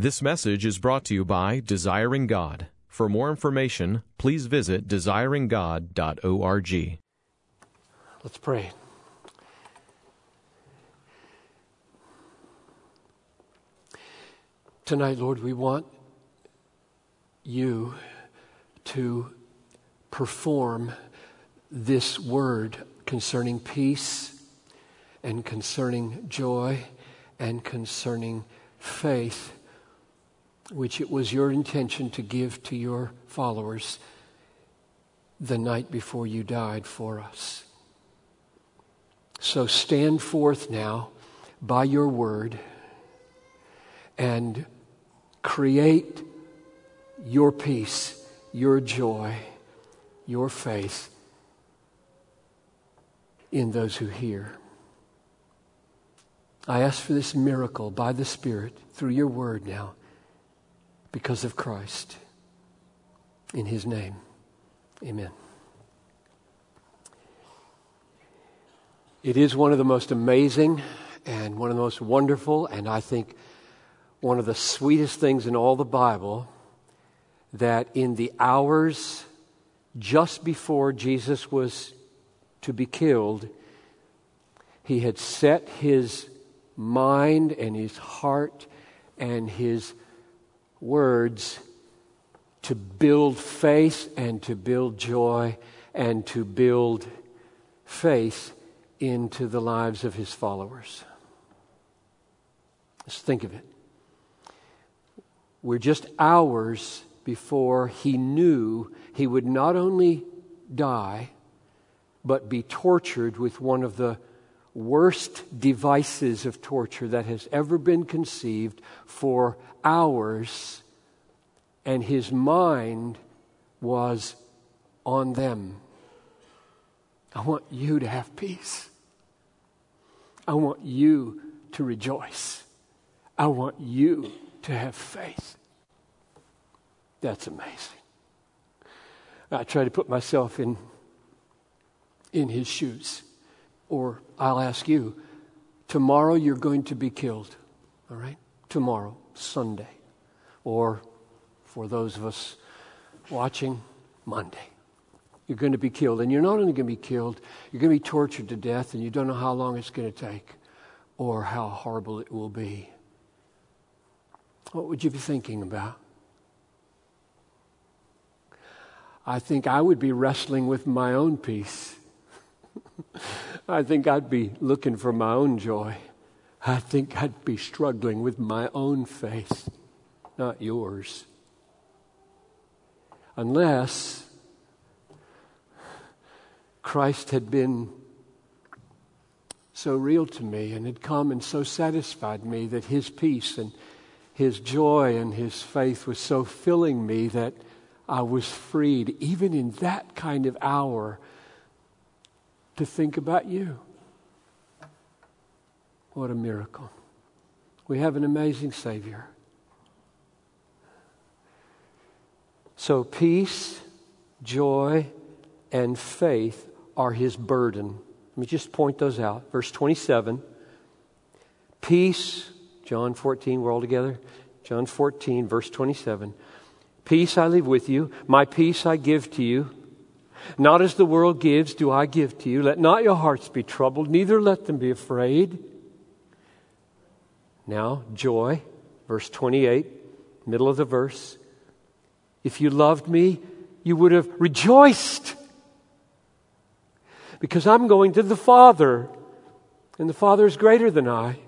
This message is brought to you by Desiring God. For more information, please visit desiringgod.org. Let's pray. Tonight, Lord, we want you to perform this word concerning peace and concerning joy and concerning faith, which it was your intention to give to your followers the night before you died for us. So stand forth now by your word and create your peace, your joy, your faith in those who hear. I ask for this miracle by the Spirit through your word now because of Christ. In his name, amen. It is one of the most amazing and one of the most wonderful, and I think one of the sweetest things in all the Bible that in the hours just before Jesus was to be killed, he had set his mind and his heart and his words to build faith and to build joy and to build faith into the lives of his followers. Let's think of it. We're just hours before he knew he would not only die, but be tortured with one of the worst devices of torture that has ever been conceived for hours, and his mind was on them. I want you to have peace. I want you to rejoice. I want you to have faith. That's amazing. I try to put myself in, in his shoes. Or I'll ask you, tomorrow you're going to be killed, all right? Tomorrow, Sunday. Or for those of us watching, Monday. You're going to be killed. And you're not only going to be killed, you're going to be tortured to death, and you don't know how long it's going to take or how horrible it will be. What would you be thinking about? I think I would be wrestling with my own peace. I think I'd be looking for my own joy. I think I'd be struggling with my own faith, not yours. Unless Christ had been so real to me and had come and so satisfied me that his peace and his joy and his faith was so filling me that I was freed, even in that kind of hour, to think about you. What a miracle. We have an amazing Savior. So, peace, joy, and faith are his burden. Let me just point those out. Verse 27 Peace, John 14, we're all together. John 14, verse 27. Peace I leave with you, my peace I give to you. Not as the world gives, do I give to you. Let not your hearts be troubled, neither let them be afraid. Now, joy, verse 28, middle of the verse. If you loved me, you would have rejoiced because I'm going to the Father, and the Father is greater than I.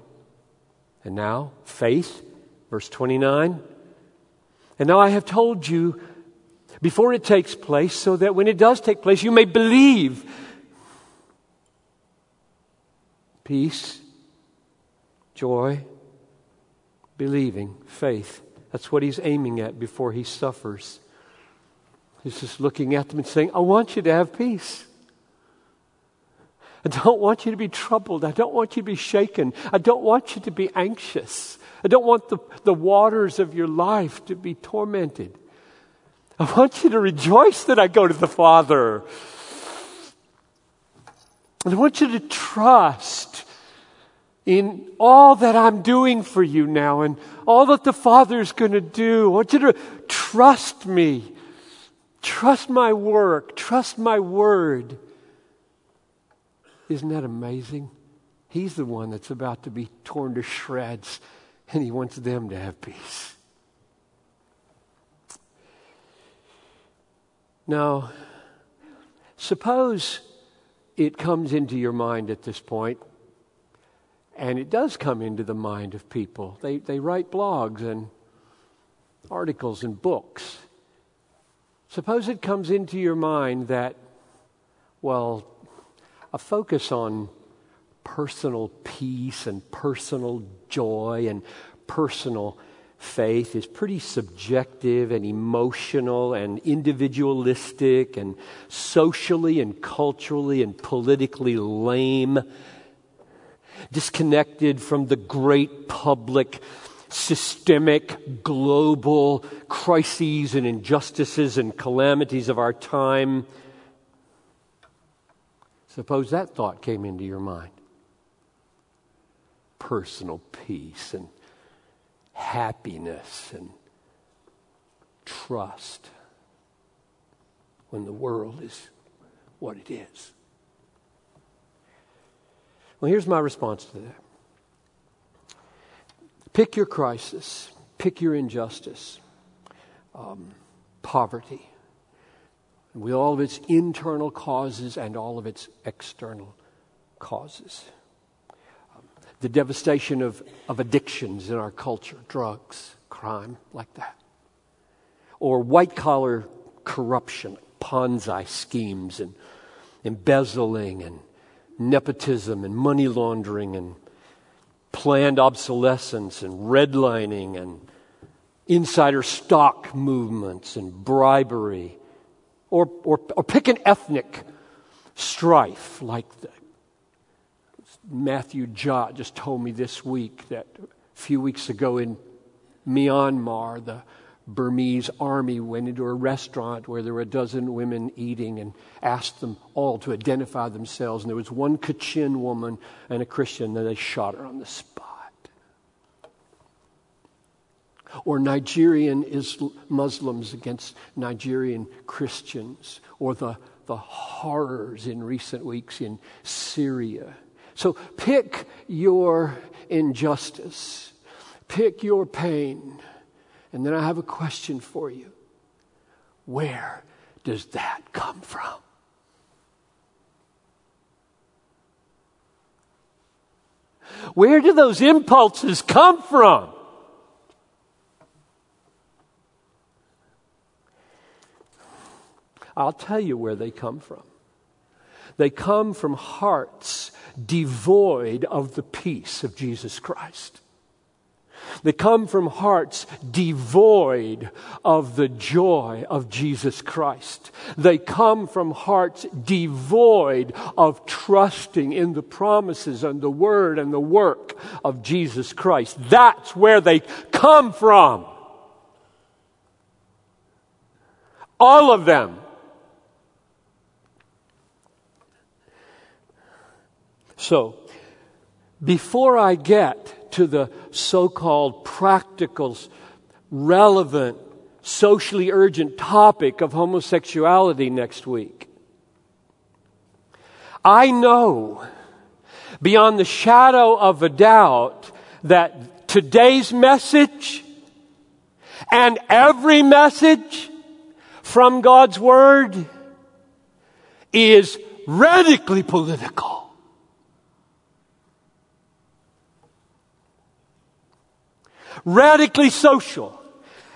And now, faith, verse 29. And now I have told you before it takes place, so that when it does take place, you may believe. Peace, joy, believing, faith. That's what he's aiming at before he suffers. He's just looking at them and saying, I want you to have peace. I don't want you to be troubled. I don't want you to be shaken. I don't want you to be anxious. I don't want the, the waters of your life to be tormented. I want you to rejoice that I go to the Father. And I want you to trust in all that I'm doing for you now and all that the Father's going to do. I want you to trust me. Trust my work. Trust my word. Isn't that amazing? He's the one that's about to be torn to shreds, and he wants them to have peace. Now, suppose it comes into your mind at this point and it does come into the mind of people. They, they write blogs and articles and books. Suppose it comes into your mind that, well, a focus on personal peace and personal joy and personal faith is pretty subjective and emotional and individualistic and socially and culturally and politically lame disconnected from the great public, systemic, global crises and injustices and calamities of our time. Suppose that thought came into your mind personal peace and happiness and trust when the world is what it is. Well, here's my response to that pick your crisis, pick your injustice, um, poverty, with all of its internal causes and all of its external causes. The devastation of, of addictions in our culture, drugs, crime, like that. Or white collar corruption, Ponzi schemes, and embezzling and nepotism and money laundering and planned obsolescence and redlining and insider stock movements and bribery. Or, or, or pick an ethnic strife like the, Matthew Jot just told me this week that a few weeks ago in Myanmar, the Burmese army went into a restaurant where there were a dozen women eating and asked them all to identify themselves. And there was one Kachin woman and a Christian, and they shot her on the spot. Or Nigerian Islam, Muslims against Nigerian Christians, or the, the horrors in recent weeks in Syria. So pick your injustice, pick your pain and then I have a question for you. Where does that come from? Where do those impulses come from? I'll tell you where they come from. They come from hearts devoid of the peace of Jesus Christ. They come from hearts devoid of the joy of Jesus Christ. They come from hearts devoid of trusting in the promises and the word and the work of Jesus Christ. That's where they come from. All of them. So, before I get to the so called practical, relevant, socially urgent topic of homosexuality next week. I know beyond the shadow of a doubt that today's message and every message from God's Word is radically political. Radically social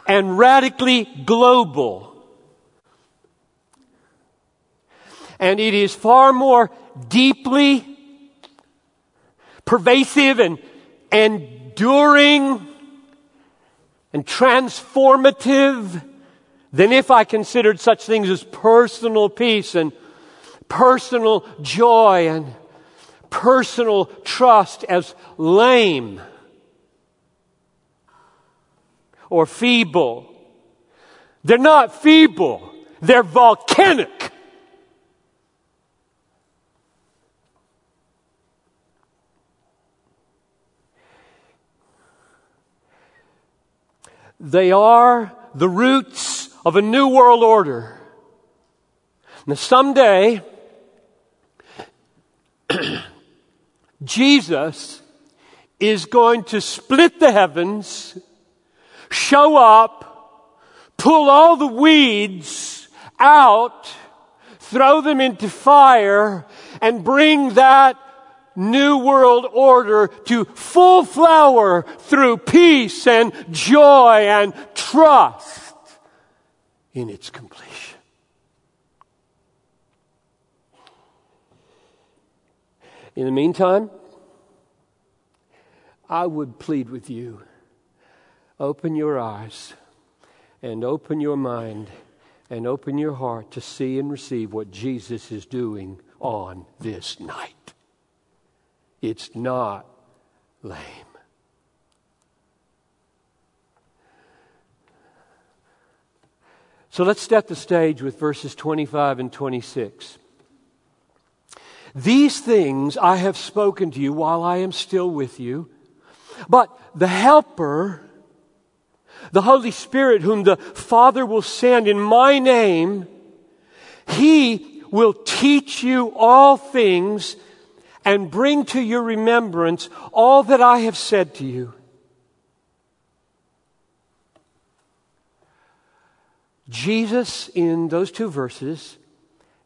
and radically global. And it is far more deeply pervasive and enduring and transformative than if I considered such things as personal peace and personal joy and personal trust as lame or feeble. They're not feeble, they're volcanic. They are the roots of a new world order. Now, someday, Jesus is going to split the heavens show up, pull all the weeds out, throw them into fire, and bring that new world order to full flower through peace and joy and trust in its completion. In the meantime, I would plead with you open your eyes and open your mind and open your heart to see and receive what Jesus is doing on this night. It's not lame. So let's set the stage with verses 25 and 26. These things I have spoken to you while I am still with you, but the Helper, the Holy Spirit, whom the Father will send in my name, He will teach you all things and bring to your remembrance all that I have said to you. Jesus, in those two verses,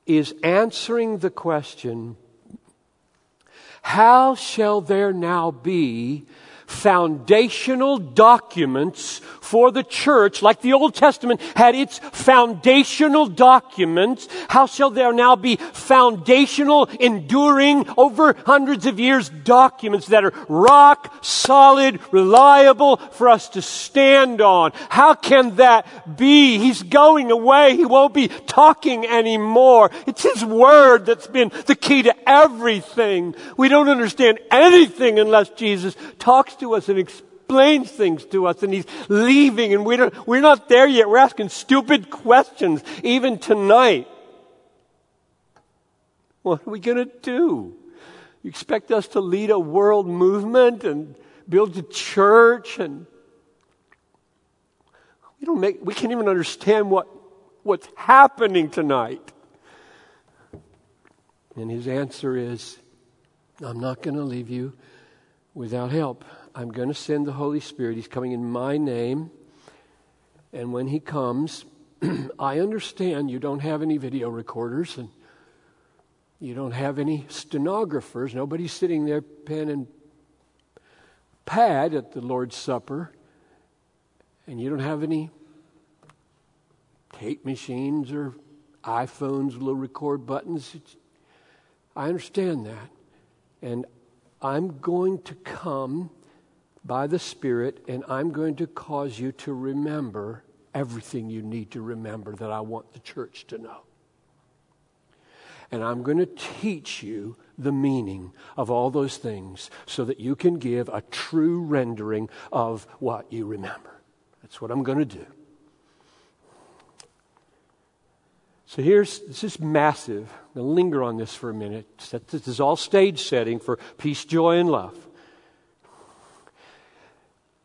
is answering the question How shall there now be foundational documents for the church, like the Old Testament had its foundational documents, how shall there now be foundational, enduring, over hundreds of years documents that are rock solid, reliable for us to stand on? How can that be? He's going away. He won't be talking anymore. It's His Word that's been the key to everything. We don't understand anything unless Jesus talks to us and explains things to us and he's leaving and we don't, we're not there yet. We're asking stupid questions even tonight. What are we going to do? You expect us to lead a world movement and build a church and we don't make, we can't even understand what, what's happening tonight. And his answer is, I'm not going to leave you without help. I'm going to send the Holy Spirit. He's coming in my name. And when He comes, I understand you don't have any video recorders and you don't have any stenographers. Nobody's sitting there, pen and pad at the Lord's Supper. And you don't have any tape machines or iPhones little record buttons. It's, I understand that. And I'm going to come by the Spirit, and I'm going to cause you to remember everything you need to remember that I want the church to know. And I'm going to teach you the meaning of all those things so that you can give a true rendering of what you remember. That's what I'm going to do. So here's this is massive. I'm going to linger on this for a minute. This is all stage setting for peace, joy, and love.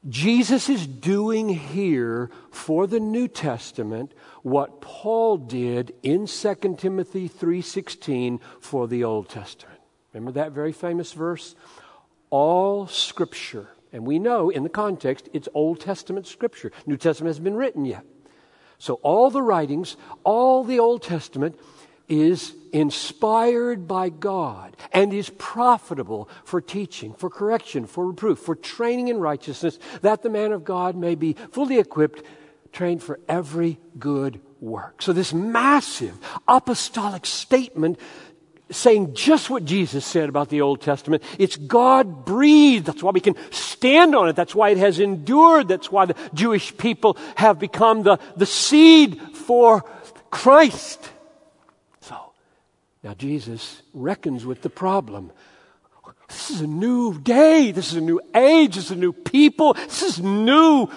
Jesus is doing here for the New Testament what Paul did in 2 Timothy 3:16 for the Old Testament. Remember that very famous verse? All scripture, and we know in the context it's Old Testament scripture. New Testament has been written yet. So all the writings, all the Old Testament is inspired by God and is profitable for teaching, for correction, for reproof, for training in righteousness, that the man of God may be fully equipped, trained for every good work. So, this massive apostolic statement saying just what Jesus said about the Old Testament. It's God breathed. That's why we can stand on it. That's why it has endured. That's why the Jewish people have become the, the seed for Christ. Now, Jesus reckons with the problem. This is a new day. This is a new age. This is a new people. This is new.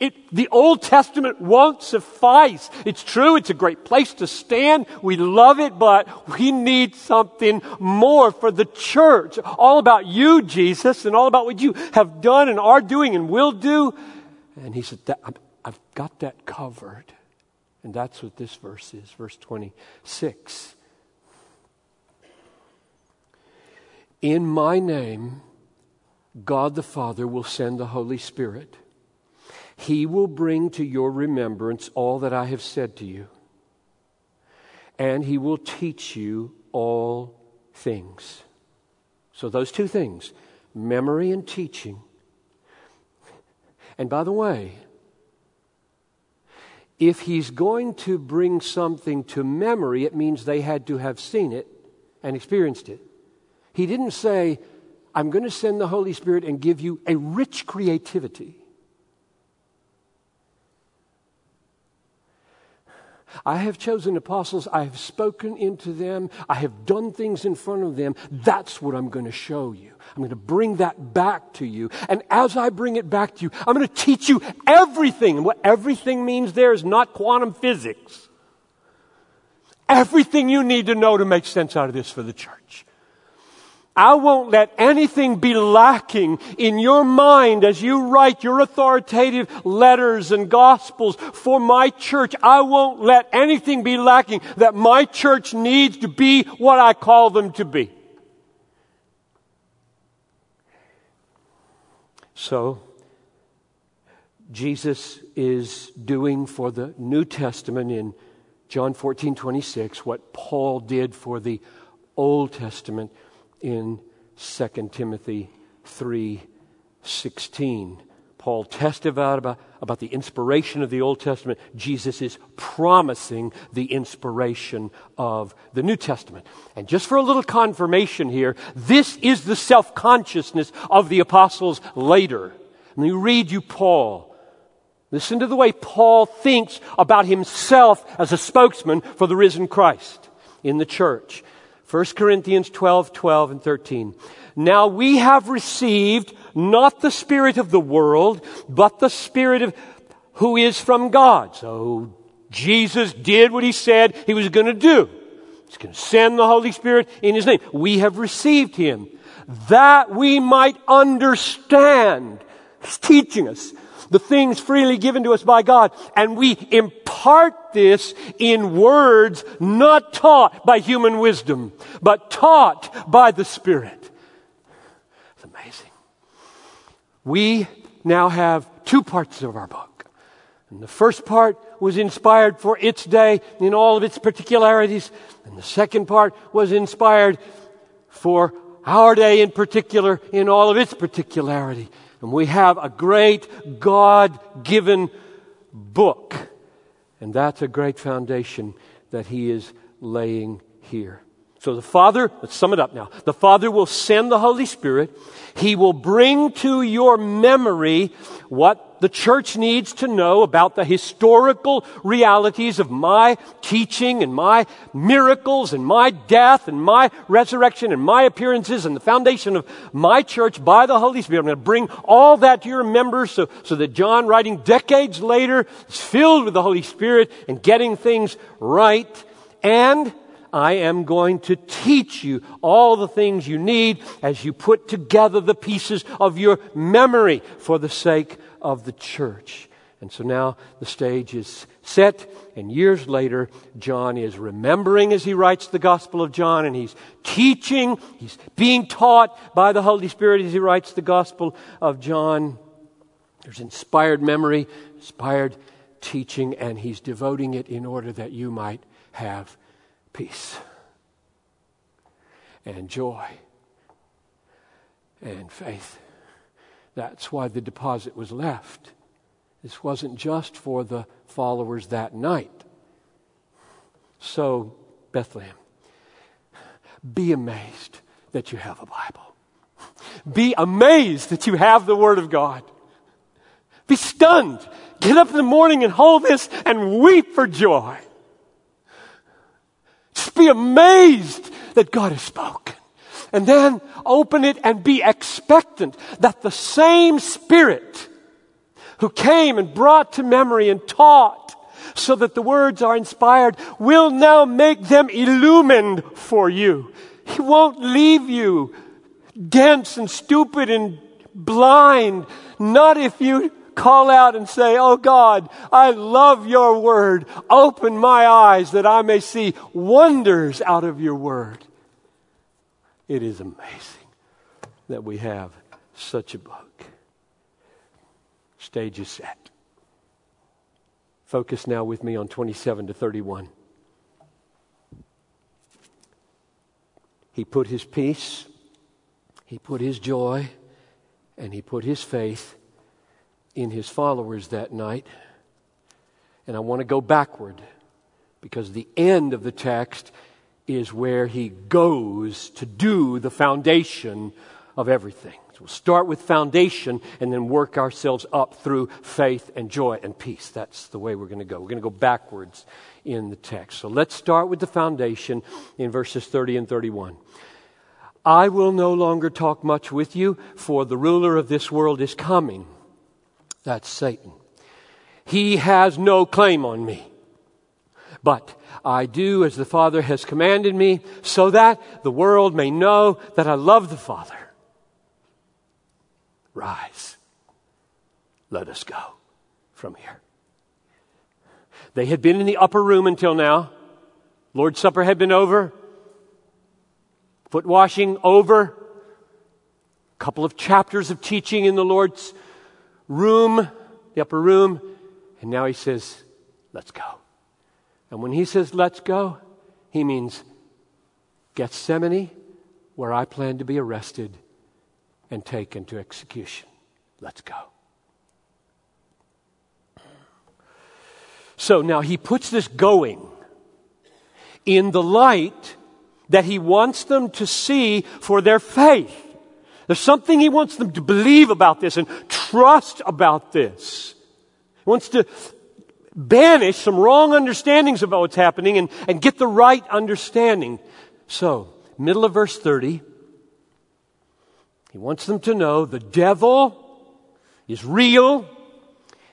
It, the Old Testament won't suffice. It's true. It's a great place to stand. We love it, but we need something more for the church. All about you, Jesus, and all about what you have done and are doing and will do. And he said, I've got that covered. And that's what this verse is, verse 26. In my name, God the Father will send the Holy Spirit. He will bring to your remembrance all that I have said to you, and He will teach you all things. So, those two things memory and teaching. And by the way, if He's going to bring something to memory, it means they had to have seen it and experienced it. He didn't say, I'm going to send the Holy Spirit and give you a rich creativity. I have chosen apostles. I have spoken into them. I have done things in front of them. That's what I'm going to show you. I'm going to bring that back to you. And as I bring it back to you, I'm going to teach you everything. And what everything means there is not quantum physics. Everything you need to know to make sense out of this for the church. I won't let anything be lacking in your mind as you write your authoritative letters and gospels for my church. I won't let anything be lacking that my church needs to be what I call them to be. So, Jesus is doing for the New Testament in John 14, 26, what Paul did for the Old Testament in 2 Timothy 3:16. Paul testified about, about the inspiration of the Old Testament. Jesus is promising the inspiration of the New Testament. And just for a little confirmation here, this is the self consciousness of the apostles later. And you read you Paul. Listen to the way Paul thinks about himself as a spokesman for the risen Christ in the church. 1 Corinthians 12, 12, and 13. Now we have received not the Spirit of the world, but the Spirit of who is from God. So Jesus did what he said he was going to do. He's going to send the Holy Spirit in his name. We have received him that we might understand. He's teaching us the things freely given to us by God. And we impart this in words not taught by human wisdom, but taught by the Spirit. It's amazing. We now have two parts of our book. And the first part was inspired for its day in all of its particularities. And the second part was inspired for our day in particular in all of its particularity. And we have a great God given book. And that's a great foundation that He is laying here. So the Father, let's sum it up now. The Father will send the Holy Spirit. He will bring to your memory what the church needs to know about the historical realities of my teaching and my miracles and my death and my resurrection and my appearances and the foundation of my church by the Holy Spirit. I'm going to bring all that to your members so, so that John, writing decades later, is filled with the Holy Spirit and getting things right. And I am going to teach you all the things you need as you put together the pieces of your memory for the sake of the church. And so now the stage is set, and years later, John is remembering as he writes the Gospel of John, and he's teaching, he's being taught by the Holy Spirit as he writes the Gospel of John. There's inspired memory, inspired teaching, and he's devoting it in order that you might have peace and joy and faith. That's why the deposit was left. This wasn't just for the followers that night. So, Bethlehem, be amazed that you have a Bible. Be amazed that you have the Word of God. Be stunned. Get up in the morning and hold this and weep for joy. Just be amazed that God has spoken. And then open it and be expectant that the same Spirit who came and brought to memory and taught so that the words are inspired will now make them illumined for you. He won't leave you dense and stupid and blind. Not if you call out and say, Oh God, I love your word. Open my eyes that I may see wonders out of your word. It is amazing that we have such a book. Stage is set. Focus now with me on 27 to 31. He put his peace, he put his joy, and he put his faith in his followers that night. And I want to go backward because the end of the text is where he goes to do the foundation of everything. So we'll start with foundation and then work ourselves up through faith and joy and peace. That's the way we're going to go. We're going to go backwards in the text. So let's start with the foundation in verses 30 and 31. I will no longer talk much with you, for the ruler of this world is coming. That's Satan. He has no claim on me. But I do as the Father has commanded me, so that the world may know that I love the Father. Rise. Let us go from here. They had been in the upper room until now. Lord's Supper had been over. Foot washing over. A couple of chapters of teaching in the Lord's room, the upper room. And now he says, let's go. And when he says, let's go, he means Gethsemane, where I plan to be arrested and taken to execution. Let's go. So now he puts this going in the light that he wants them to see for their faith. There's something he wants them to believe about this and trust about this. He wants to banish some wrong understandings about what's happening and, and get the right understanding. So, middle of verse 30, he wants them to know the devil is real,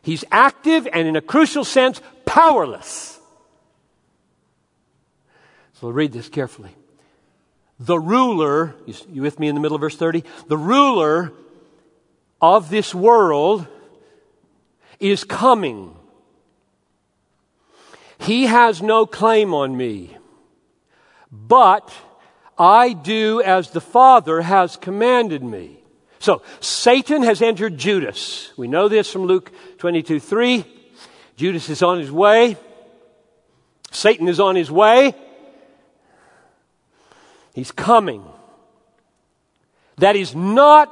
he's active, and in a crucial sense, powerless. So, read this carefully the ruler, you with me in the middle of verse 30? The ruler of this world is coming. He has no claim on me, but I do as the Father has commanded me. So, Satan has entered Judas. We know this from Luke 22 3. Judas is on his way. Satan is on his way. He's coming. That is not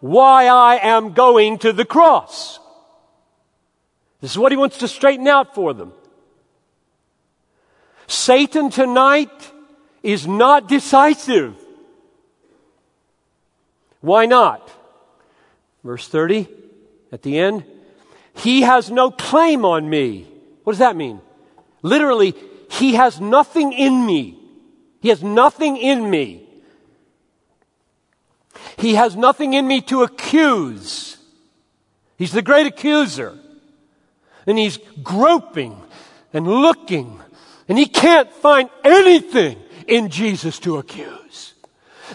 why I am going to the cross. This is what he wants to straighten out for them. Satan tonight is not decisive. Why not? Verse 30 at the end. He has no claim on me. What does that mean? Literally, he has nothing in me. He has nothing in me. He has nothing in me to accuse. He's the great accuser. And he's groping and looking, and he can't find anything in Jesus to accuse.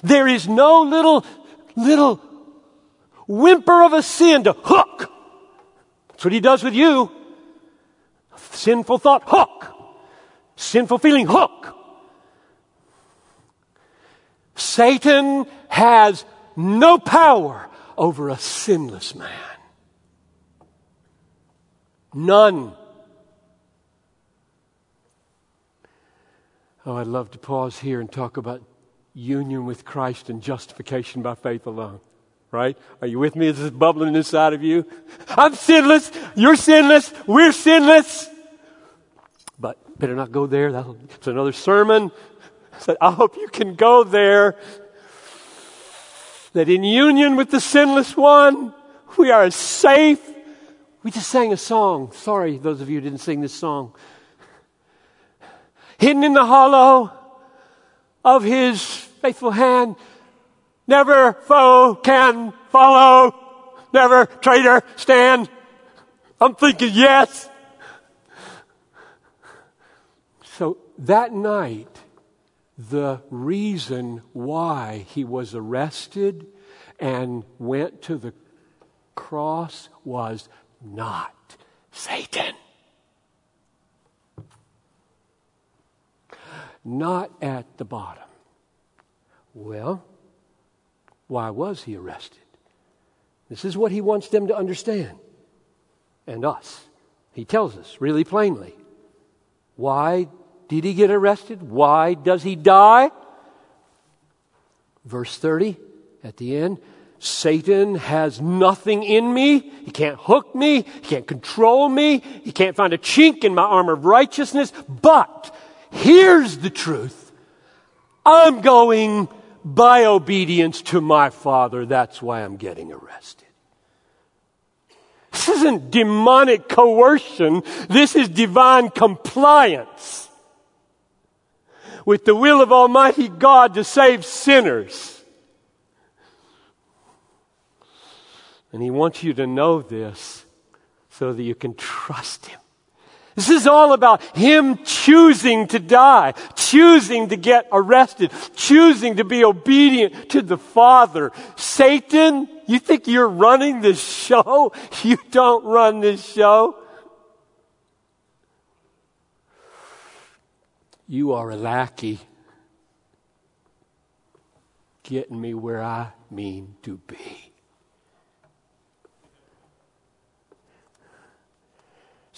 There is no little, little whimper of a sin to hook. That's what he does with you. Sinful thought, hook. Sinful feeling, hook. Satan has no power over a sinless man. None. Oh, I'd love to pause here and talk about union with Christ and justification by faith alone. Right? Are you with me? Is this bubbling inside of you? I'm sinless. You're sinless. We're sinless. But better not go there. That's another sermon said, I hope you can go there. That in union with the sinless one, we are safe. We just sang a song. Sorry, those of you didn't sing this song. Hidden in the hollow of his faithful hand, never foe can follow, never traitor stand. I'm thinking yes. So that night, the reason why he was arrested and went to the cross was not Satan. Not at the bottom. Well, why was he arrested? This is what he wants them to understand. And us. He tells us really plainly. Why did he get arrested? Why does he die? Verse 30 at the end Satan has nothing in me. He can't hook me. He can't control me. He can't find a chink in my armor of righteousness. But here's the truth. I'm going by obedience to my Father. That's why I'm getting arrested. This isn't demonic coercion. This is divine compliance with the will of Almighty God to save sinners. And He wants you to know this so that you can trust Him. This is all about Him choosing to die, choosing to get arrested, choosing to be obedient to the Father. Satan, you think you're running this show? You don't run this show. You are a lackey getting me where I mean to be.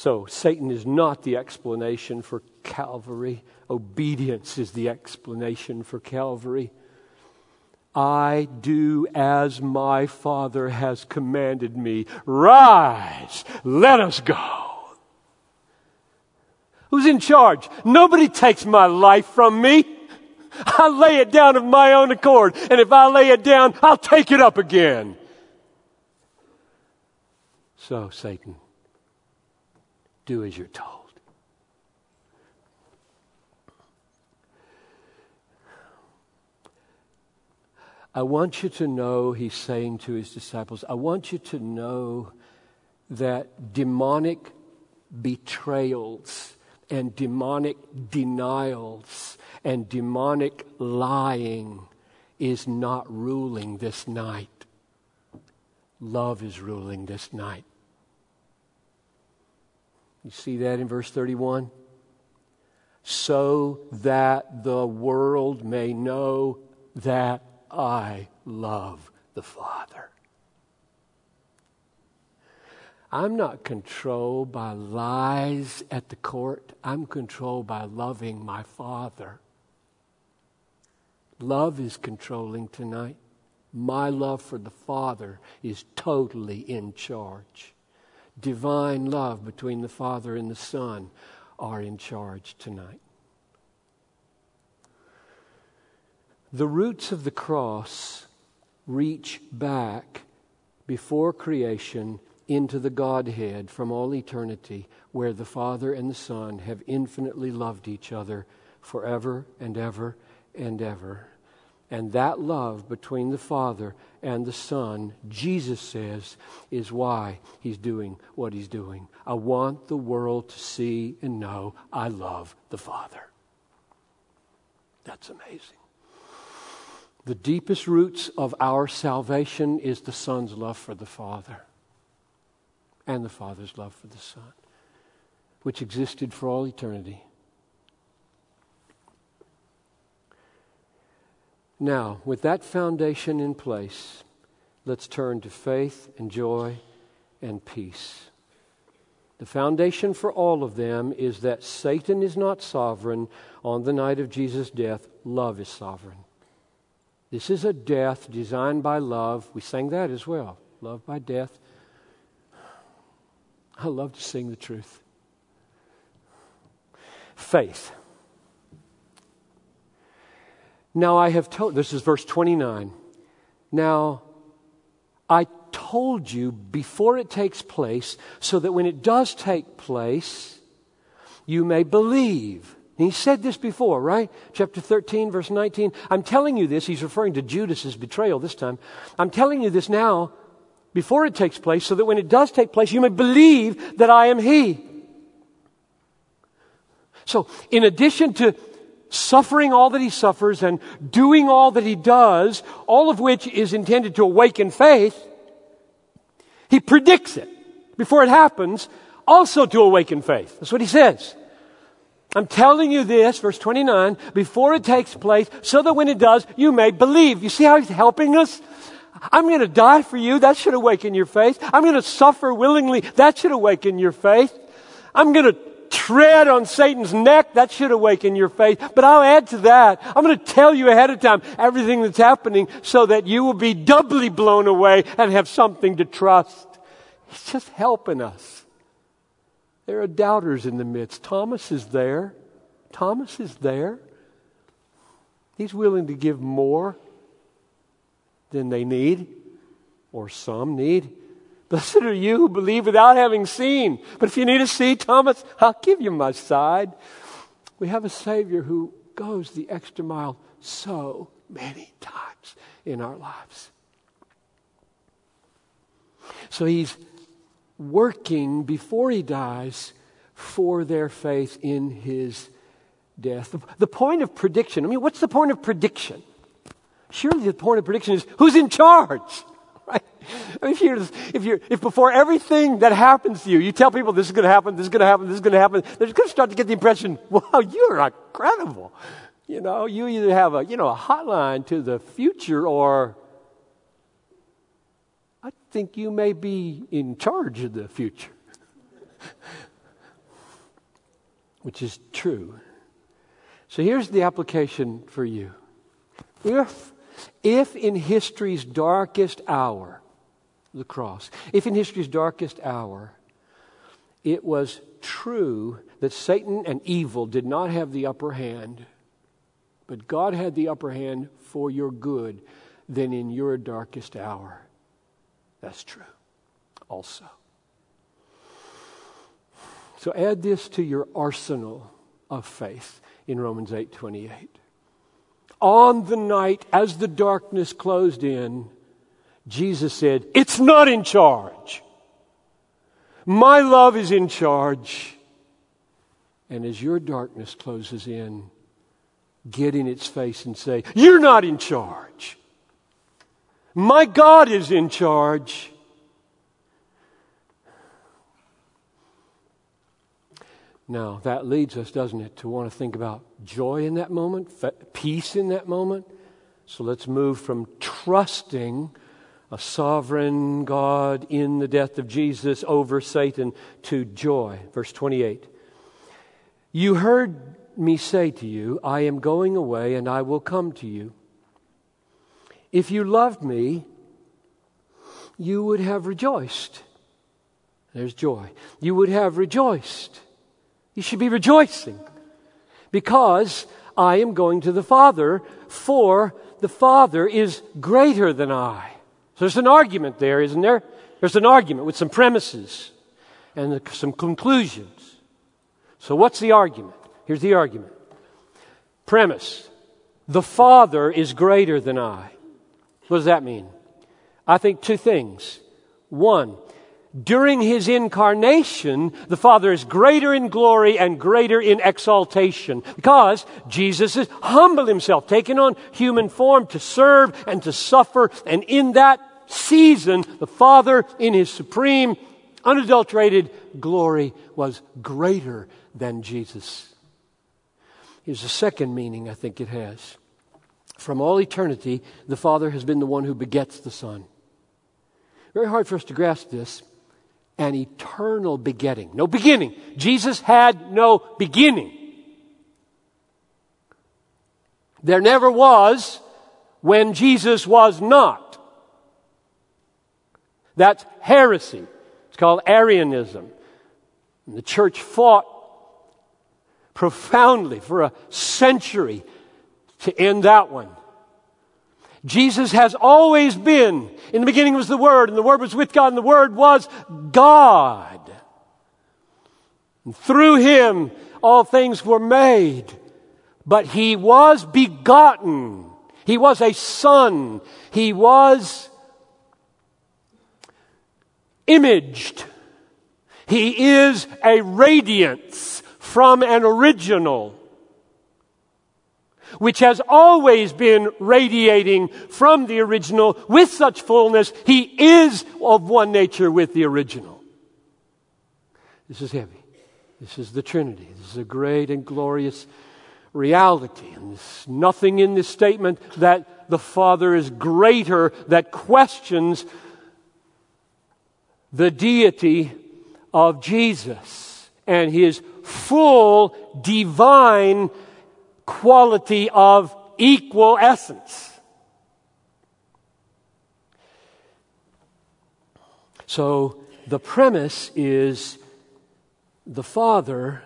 So, Satan is not the explanation for Calvary. Obedience is the explanation for Calvary. I do as my Father has commanded me. Rise, let us go. Who's in charge? Nobody takes my life from me. I lay it down of my own accord, and if I lay it down, I'll take it up again. So, Satan, do as you're told. I want you to know, he's saying to his disciples, I want you to know that demonic betrayals and demonic denials and demonic lying is not ruling this night. Love is ruling this night. You see that in verse 31? So that the world may know that I love the Father. I'm not controlled by lies at the court. I'm controlled by loving my Father. Love is controlling tonight. My love for the Father is totally in charge divine love between the Father and the Son are in charge tonight. The roots of the cross reach back before creation into the Godhead from all eternity, where the Father and the Son have infinitely loved each other forever and ever and ever. And that love between the Father and the Son, Jesus says, is why he's doing what he's doing. I want the world to see and know I love the Father. That's amazing. The deepest roots of our salvation is the Son's love for the Father and the Father's love for the Son, which existed for all eternity. Now, with that foundation in place, let's turn to faith and joy and peace. The foundation for all of them is that Satan is not sovereign on the night of Jesus' death, love is sovereign. This is a death designed by love. We sang that as well. Love by death. I love to sing the truth. Faith. Now I have told, this is verse 29. Now I told you before it takes place, so that when it does take place, you may believe. He said this before, right? Chapter 13, verse 19. I'm telling you this. He's referring to Judas's betrayal this time. I'm telling you this now before it takes place, so that when it does take place, you may believe that I am He. So, in addition to suffering all that he suffers and doing all that he does, all of which is intended to awaken faith, he predicts it. before it happens, also to awaken faith. That's what he says. I'm telling you this, verse 29, before it takes place, so that when it does, you may believe. You see how he's helping us? I'm going to die for you. That should awaken your faith. I'm going to suffer willingly. That should awaken your faith. I'm going to tread on Satan's neck. That should awaken your faith. But I'll add to that. I'm going to tell you ahead of time everything that's happening so that you will be doubly blown away and have something to trust. He's just helping us. There are doubters in the midst. Thomas is there. Thomas is there. He's willing to give more than they need, or some need. Blessed are you who believe without having seen. But if you need to see, Thomas, I'll give you my side. We have a Savior who goes the extra mile so many times in our lives. So he's working before he dies for their faith in his death. The, the, point of prediction, I mean, what's the point of prediction? Surely the point of prediction is who's in charge? I mean, if, you're, if, you're, if before everything that happens to you, you tell people this is going to happen, this is going to happen, this is going to happen, they're going to start to get the impression, wow, you're incredible. You know, you either have a, you know, a hotline to the future or I think you may be in charge of the future. Which is true. So here's the application for you. If, if in history's darkest hour, the cross, if in history's darkest hour, it was true that Satan and evil did not have the upper hand, but God had the upper hand for your good, then in your darkest hour, that's true also. So add this to your arsenal of faith in Romans 8:28. On the night as the darkness closed in, Jesus said, "It's not in charge. My love is in charge." And as your darkness closes in, get in its face and say, "You're not in charge. My God is in charge. Now, that leads us, doesn't it, to want to think about joy in that moment, peace in that moment. So let's move from trusting a sovereign God in the death of Jesus over Satan to joy. Verse 28. You heard me say to you, I am going away and I will come to you. If you loved me, you would have rejoiced. There's joy. You would have rejoiced. You should be rejoicing because I am going to the Father, for the Father is greater than I. So there's an argument there, isn't there? There's an argument with some premises and some conclusions. So what's the argument? Here's the argument. Premise. The Father is greater than I. What does that mean? I think two things. One, during his incarnation, the Father is greater in glory and greater in exaltation because Jesus has humbled himself, taken on human form to serve and to suffer. And in that season, the Father, in his supreme, unadulterated glory, was greater than Jesus. Here's a second meaning I think it has. From all eternity, the Father has been the one who begets the Son. Very hard for us to grasp this. An eternal begetting. No beginning. Jesus had no beginning. There never was when Jesus was not. That's heresy. It's called Arianism. And the church fought profoundly for a century to end that one. Jesus has always been. In the beginning was the Word, and the Word was with God, and the Word was God. And through Him, all things were made. But He was begotten. He was a Son. He was imaged. He is a radiance from an original which has always been radiating from the original with such fullness, he is of one nature with the original. This is heavy. This is the Trinity. This is a great and glorious reality. And there's nothing in this statement that the Father is greater that questions the deity of Jesus and his full divine quality of equal essence. So the premise is the Father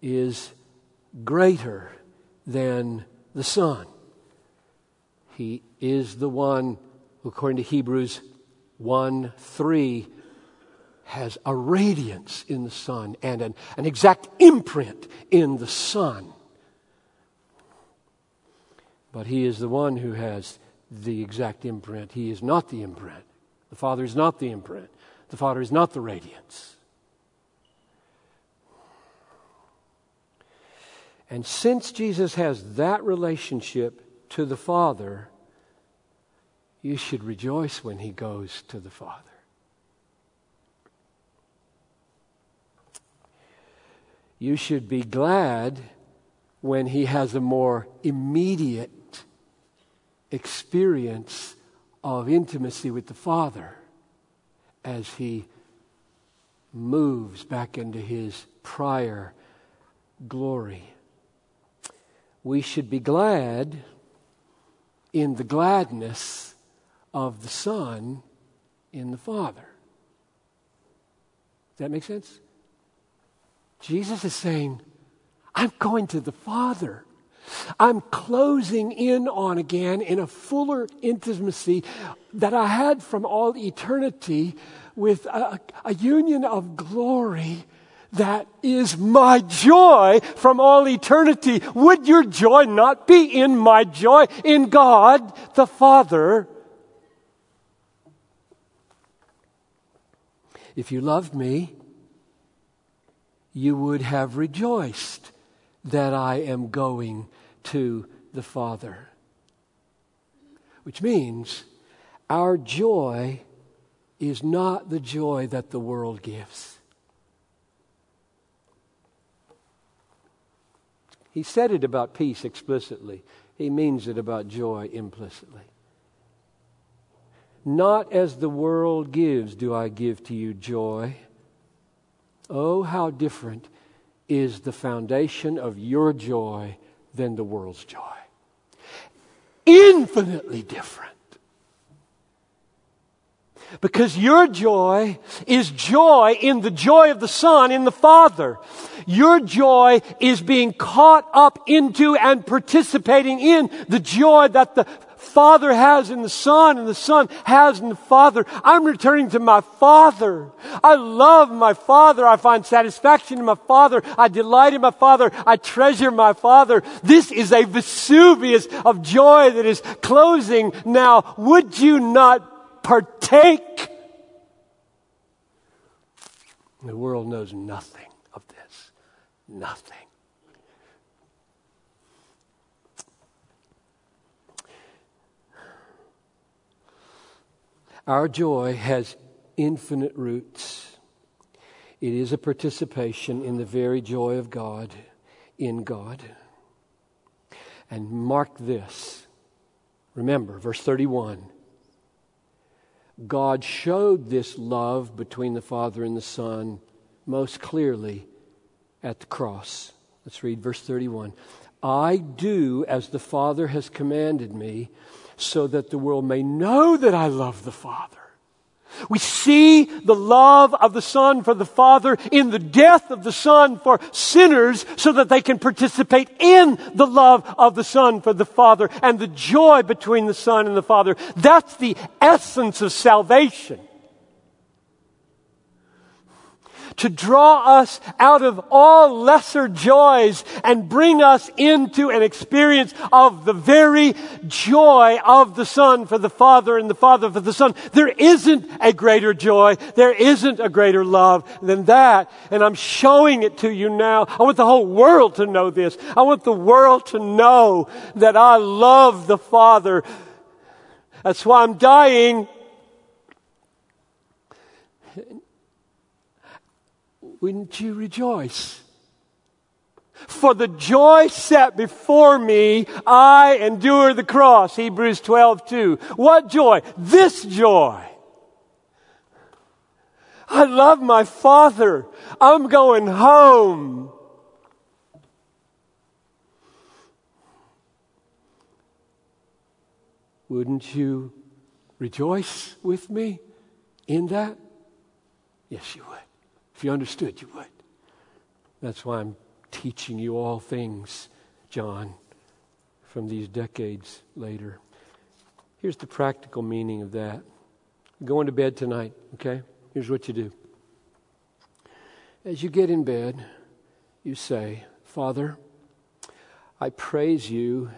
is greater than the Son. He is the one, according to Hebrews 1 3, has a radiance in the Son and an, an exact imprint in the Son. But He is the one who has the exact imprint. He is not the imprint. The Father is not the imprint. The Father is not the radiance. And since Jesus has that relationship to the Father, you should rejoice when he goes to the Father. You should be glad when he has a more immediate experience of intimacy with the Father as he moves back into his prior glory. We should be glad in the gladness of the Son in the Father. Does that make sense? Jesus is saying, I'm going to the Father. I'm closing in on again in a fuller intimacy that I had from all eternity with a, a union of glory that is my joy from all eternity. Would your joy not be in my joy in God the Father? If you loved me, you would have rejoiced that I am going to the Father. Which means our joy is not the joy that the world gives. He said it about peace explicitly. He means it about joy implicitly. Not as the world gives do I give to you joy. Oh, how different is the foundation of your joy than the world's joy. Infinitely different. Because your joy is joy in the joy of the Son in the Father. Your joy is being caught up into and participating in the joy that the Father has in the Son and the Son has in the Father. I'm returning to my Father. I love my Father. I find satisfaction in my Father. I delight in my Father. I treasure my Father. This is a Vesuvius of joy that is closing now. Would you not partake? The world knows nothing of this. Nothing. Our joy has infinite roots. It is a participation in the very joy of God, in God. And mark this. Remember, verse 31. God showed this love between the Father and the Son most clearly at the cross. Let's read verse 31. I do as the Father has commanded me so that the world may know that I love the Father. We see the love of the Son for the Father in the death of the Son for sinners so that they can participate in the love of the Son for the Father and the joy between the Son and the Father. That's the essence of salvation to draw us out of all lesser joys and bring us into an experience of the very joy of the Son for the Father and the Father for the Son. There isn't a greater joy. There isn't a greater love than that. And I'm showing it to you now. I want the whole world to know this. I want the world to know that I love the Father. That's why I'm dying wouldn't you rejoice? For the joy set before me, I endure the cross. Hebrews 12, 2. What joy? This joy. I love my father. I'm going home. Wouldn't you rejoice with me in that? Yes, you would. If you understood, you would. That's why I'm teaching you all things, John, from these decades later. Here's the practical meaning of that. Going to bed tonight, okay? Here's what you do. As you get in bed, you say, Father, I praise you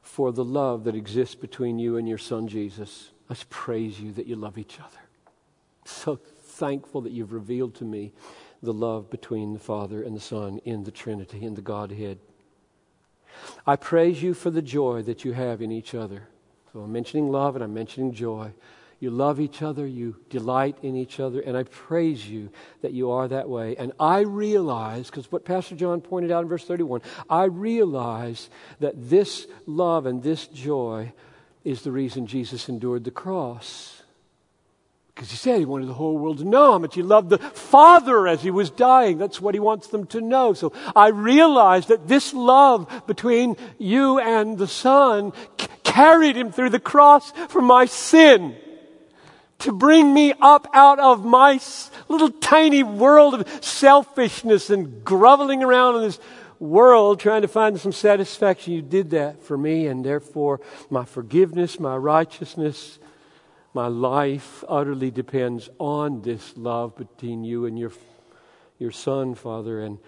for the love that exists between you and your son Jesus. Let's praise you that you love each other. So thankful that you've revealed to me the love between the Father and the Son in the Trinity, in the Godhead. I praise you for the joy that you have in each other. So I'm mentioning love and I'm mentioning joy. You love each other, you delight in each other, and I praise you that you are that way. And I realize, because what Pastor John pointed out in verse 31, I realize that this love and this joy is the reason Jesus endured the cross. Because he said he wanted the whole world to know how much he loved the Father as he was dying. That's what he wants them to know. So I realize that this love between you and the Son c- carried him through the cross for my sin. To bring me up out of my little tiny world of selfishness and groveling around in this world trying to find some satisfaction. You did that for me, and therefore my forgiveness, my righteousness, my life utterly depends on this love between you and your, your Son, Father, and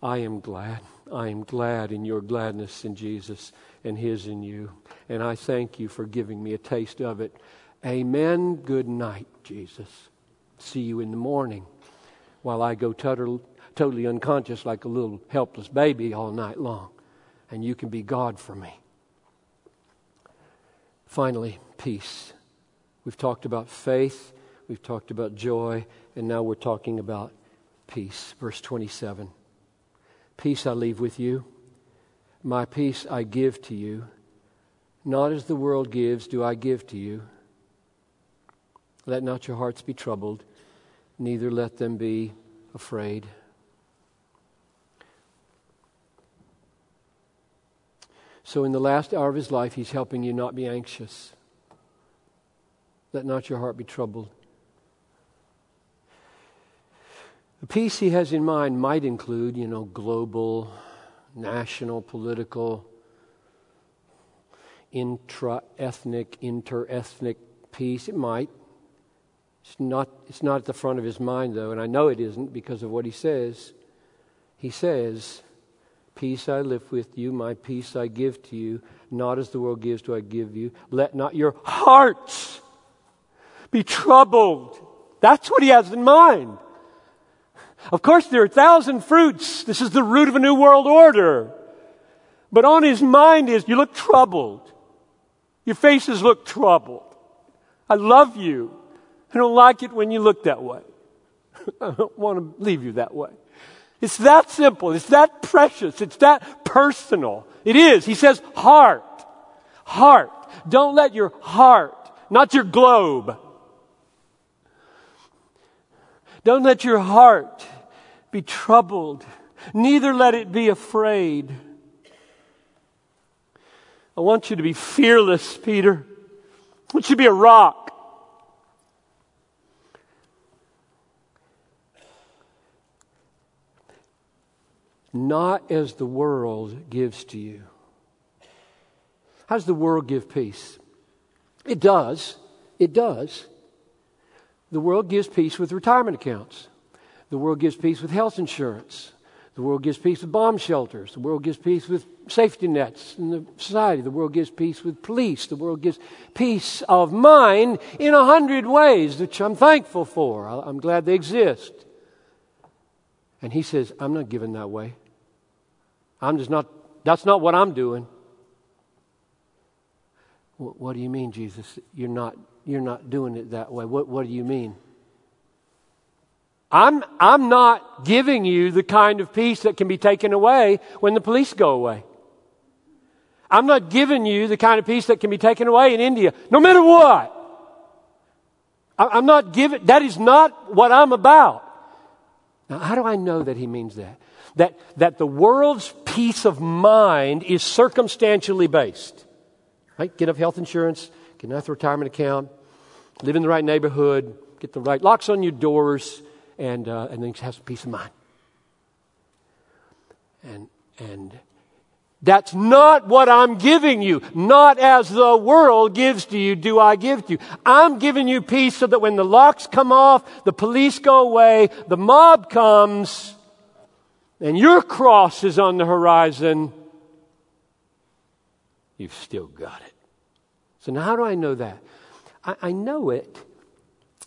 I am glad. I am glad in your gladness in Jesus and His in you. And I thank you for giving me a taste of it. Amen. Good night, Jesus. See you in the morning while I go total, totally unconscious like a little helpless baby all night long. And you can be God for me. Finally, peace. We've talked about faith, we've talked about joy, and now we're talking about peace. Verse 27 Peace I leave with you, my peace I give to you. Not as the world gives, do I give to you. Let not your hearts be troubled, neither let them be afraid. So, in the last hour of his life, he's helping you not be anxious. Let not your heart be troubled. The peace he has in mind might include, you know, global, national, political, intra ethnic, inter ethnic peace. It might. It's not, it's not at the front of his mind, though, and I know it isn't because of what he says. He says, Peace I live with you, my peace I give to you. Not as the world gives, do I give you. Let not your hearts be troubled. That's what he has in mind. Of course, there are a thousand fruits. This is the root of a new world order. But on his mind is, you look troubled. Your faces look troubled. I love you. I don't like it when you look that way. I don't want to leave you that way. It's that simple. It's that precious. It's that personal. It is. He says heart. Heart. Don't let your heart, not your globe, don't let your heart be troubled, neither let it be afraid. I want you to be fearless, Peter. I want you to be a rock. Not as the world gives to you. How does the world give peace? It does. It does. The world gives peace with retirement accounts. The world gives peace with health insurance. The world gives peace with bomb shelters. The world gives peace with safety nets in the society. The world gives peace with police. The world gives peace of mind in a hundred ways, which I'm thankful for. I'm glad they exist. And he says, I'm not giving that way. I'm just not, that's not what I'm doing. What, what do you mean, Jesus? You're not you're not doing it that way. What, what do you mean? I'm, I'm not giving you the kind of peace that can be taken away when the police go away. I'm not giving you the kind of peace that can be taken away in India, no matter what. I'm not giving, that is not what I'm about. Now, how do I know that he means that? That, that the world's peace of mind is circumstantially based. Right? Get enough health insurance, get enough retirement account, live in the right neighborhood, get the right locks on your doors, and, uh, and then have some peace of mind. And, and that's not what I'm giving you. Not as the world gives to you, do I give to you. I'm giving you peace so that when the locks come off, the police go away, the mob comes, and your cross is on the horizon, you've still got it. So now how do I know that? I, I know it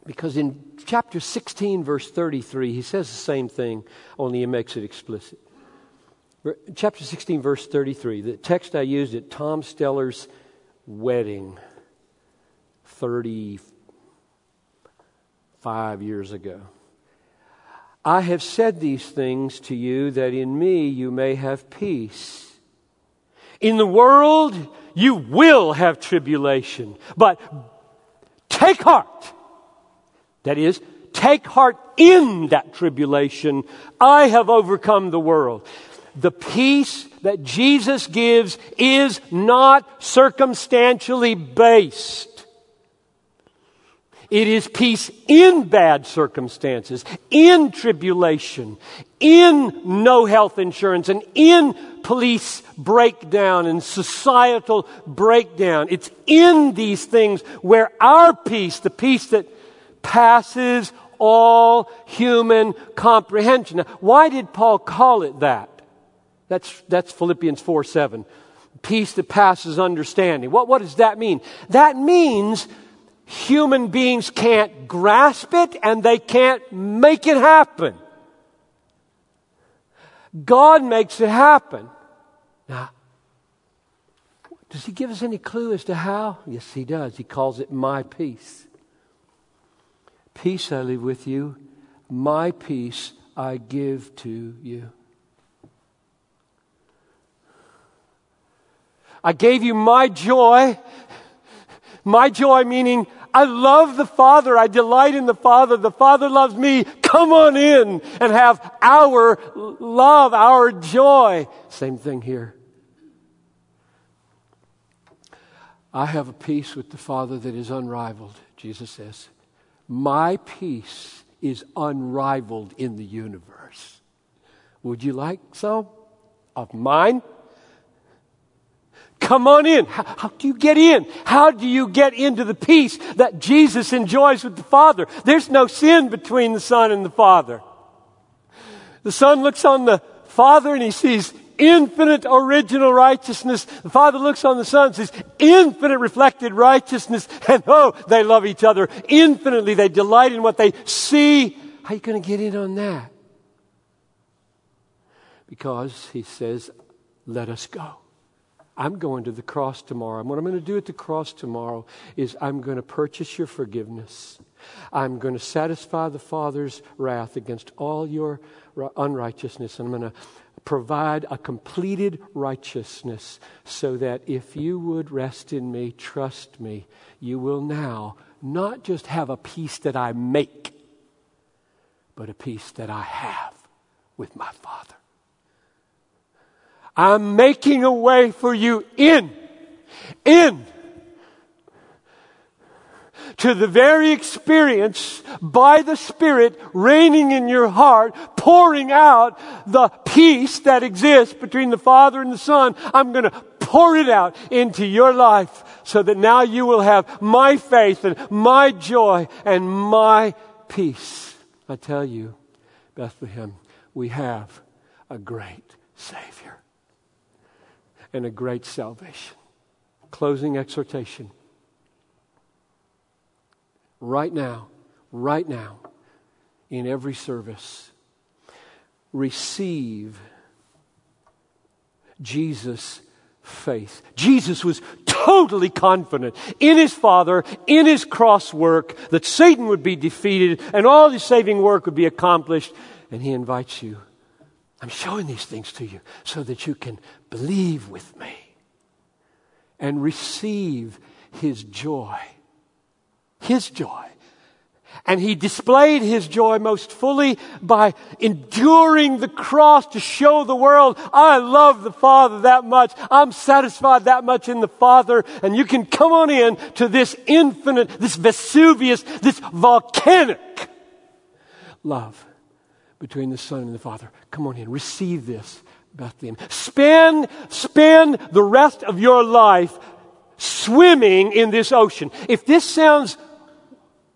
because in chapter 16, verse 33, he says the same thing, only he makes it explicit. Chapter 16, verse 33, the text I used at Tom Steller's wedding 35 years ago. I have said these things to you that in me you may have peace. In the world you will have tribulation, but take heart. That is, take heart in that tribulation. I have overcome the world the peace that Jesus gives is not circumstantially based. It is peace in bad circumstances, in tribulation, in no health insurance, and in police breakdown and societal breakdown. It's in these things where our peace, the peace that passes all human comprehension. Now, why did Paul call it that? That's, that's Philippians 4 7. Peace that passes understanding. What, what does that mean? That means human beings can't grasp it and they can't make it happen. God makes it happen. Now, does he give us any clue as to how? Yes, he does. He calls it my peace. Peace I leave with you, my peace I give to you. I gave you my joy. My joy meaning I love the Father. I delight in the Father. The Father loves me. Come on in and have our love, our joy. Same thing here. I have a peace with the Father that is unrivaled, Jesus says. My peace is unrivaled in the universe. Would you like some of mine? Come on in. How, how, do you get in? How do you get into the peace that Jesus enjoys with the Father? There's no sin between the Son and the Father. The Son looks on the Father and he sees infinite original righteousness. The Father looks on the Son and says infinite reflected righteousness. And oh, they love each other infinitely. They delight in what they see. How are you going to get in on that? Because he says, let us go. I'm going to the cross tomorrow. And what I'm going to do at the cross tomorrow is I'm going to purchase your forgiveness. I'm going to satisfy the Father's wrath against all your unrighteousness. And I'm going to provide a completed righteousness so that if you would rest in me, trust me, you will now not just have a peace that I make, but a peace that I have with my Father. I'm making a way for you in, in, to the very experience by the Spirit reigning in your heart, pouring out the peace that exists between the Father and the Son. I'm going to pour it out into your life so that now you will have my faith and my joy and my peace. I tell you, Bethlehem, we have a great Savior and a great salvation. Closing exhortation. Right now, right now, in every service, receive Jesus' faith. Jesus was totally confident in his Father, in his cross work, that Satan would be defeated and all his saving work would be accomplished. And he invites you. I'm showing these things to you so that you can believe with me and receive his joy. His joy and he displayed his joy most fully by enduring the cross to show the world, I love the Father that much. I'm satisfied that much in the Father. And you can come on in to this infinite, this Vesuvius, this volcanic love between the Son and the Father. Come on in. Receive this, Bethlehem. Spend, spend the rest of your life swimming in this ocean. If this sounds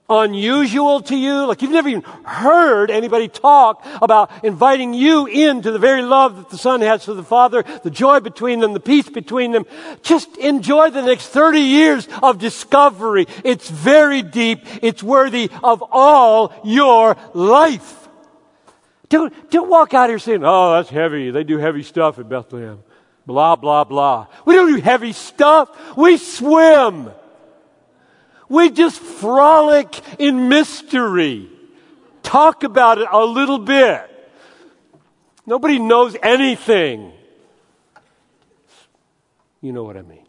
unusual to you, like you've never even heard anybody talk about inviting you into the very love that the Son has for the Father, the joy between them, the peace between them. Just enjoy the next 30 years of discovery. It's very deep. It's worthy of all your life. Don't, don't walk out here saying, oh, that's heavy. They do heavy stuff at Bethlehem. Blah, blah, blah. We don't do heavy stuff. We swim. We just frolic in mystery. Talk about it a little bit. Nobody knows anything. You know what I mean.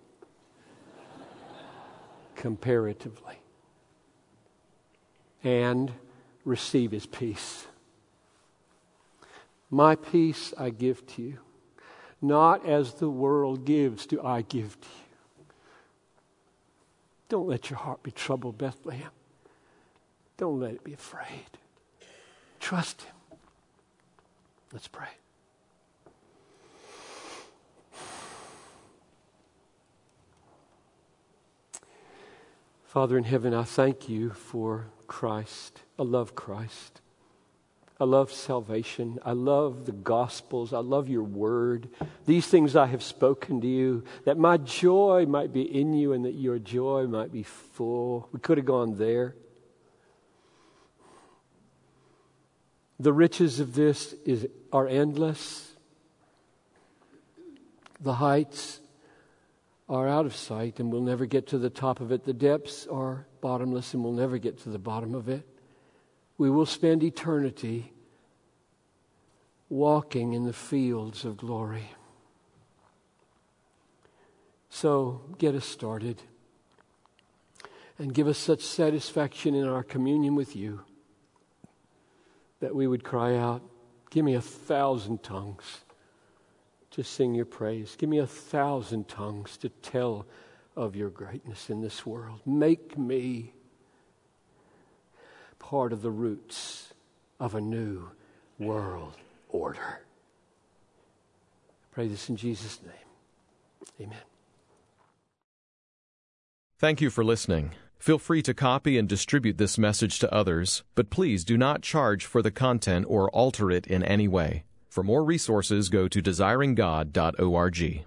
Comparatively. And receive his peace. My peace I give to you. Not as the world gives, do I give to you. Don't let your heart be troubled, Bethlehem. Don't let it be afraid. Trust Him. Let's pray. Father in heaven, I thank you for Christ. I love Christ. I love salvation. I love the Gospels. I love your word. These things I have spoken to you, that my joy might be in you and that your joy might be full. We could have gone there. The riches of this is, are endless. The heights are out of sight and we'll never get to the top of it. The depths are bottomless and we'll never get to the bottom of it. We will spend eternity walking in the fields of glory. So get us started and give us such satisfaction in our communion with you that we would cry out, Give me a thousand tongues to sing your praise. Give me a thousand tongues to tell of your greatness in this world. Make me part of the roots of a new world order. I pray this in Jesus' name. Amen. Thank you for listening. Feel free to copy and distribute this message to others, but please do not charge for the content or alter it in any way. For more resources, go to desiringgod.org.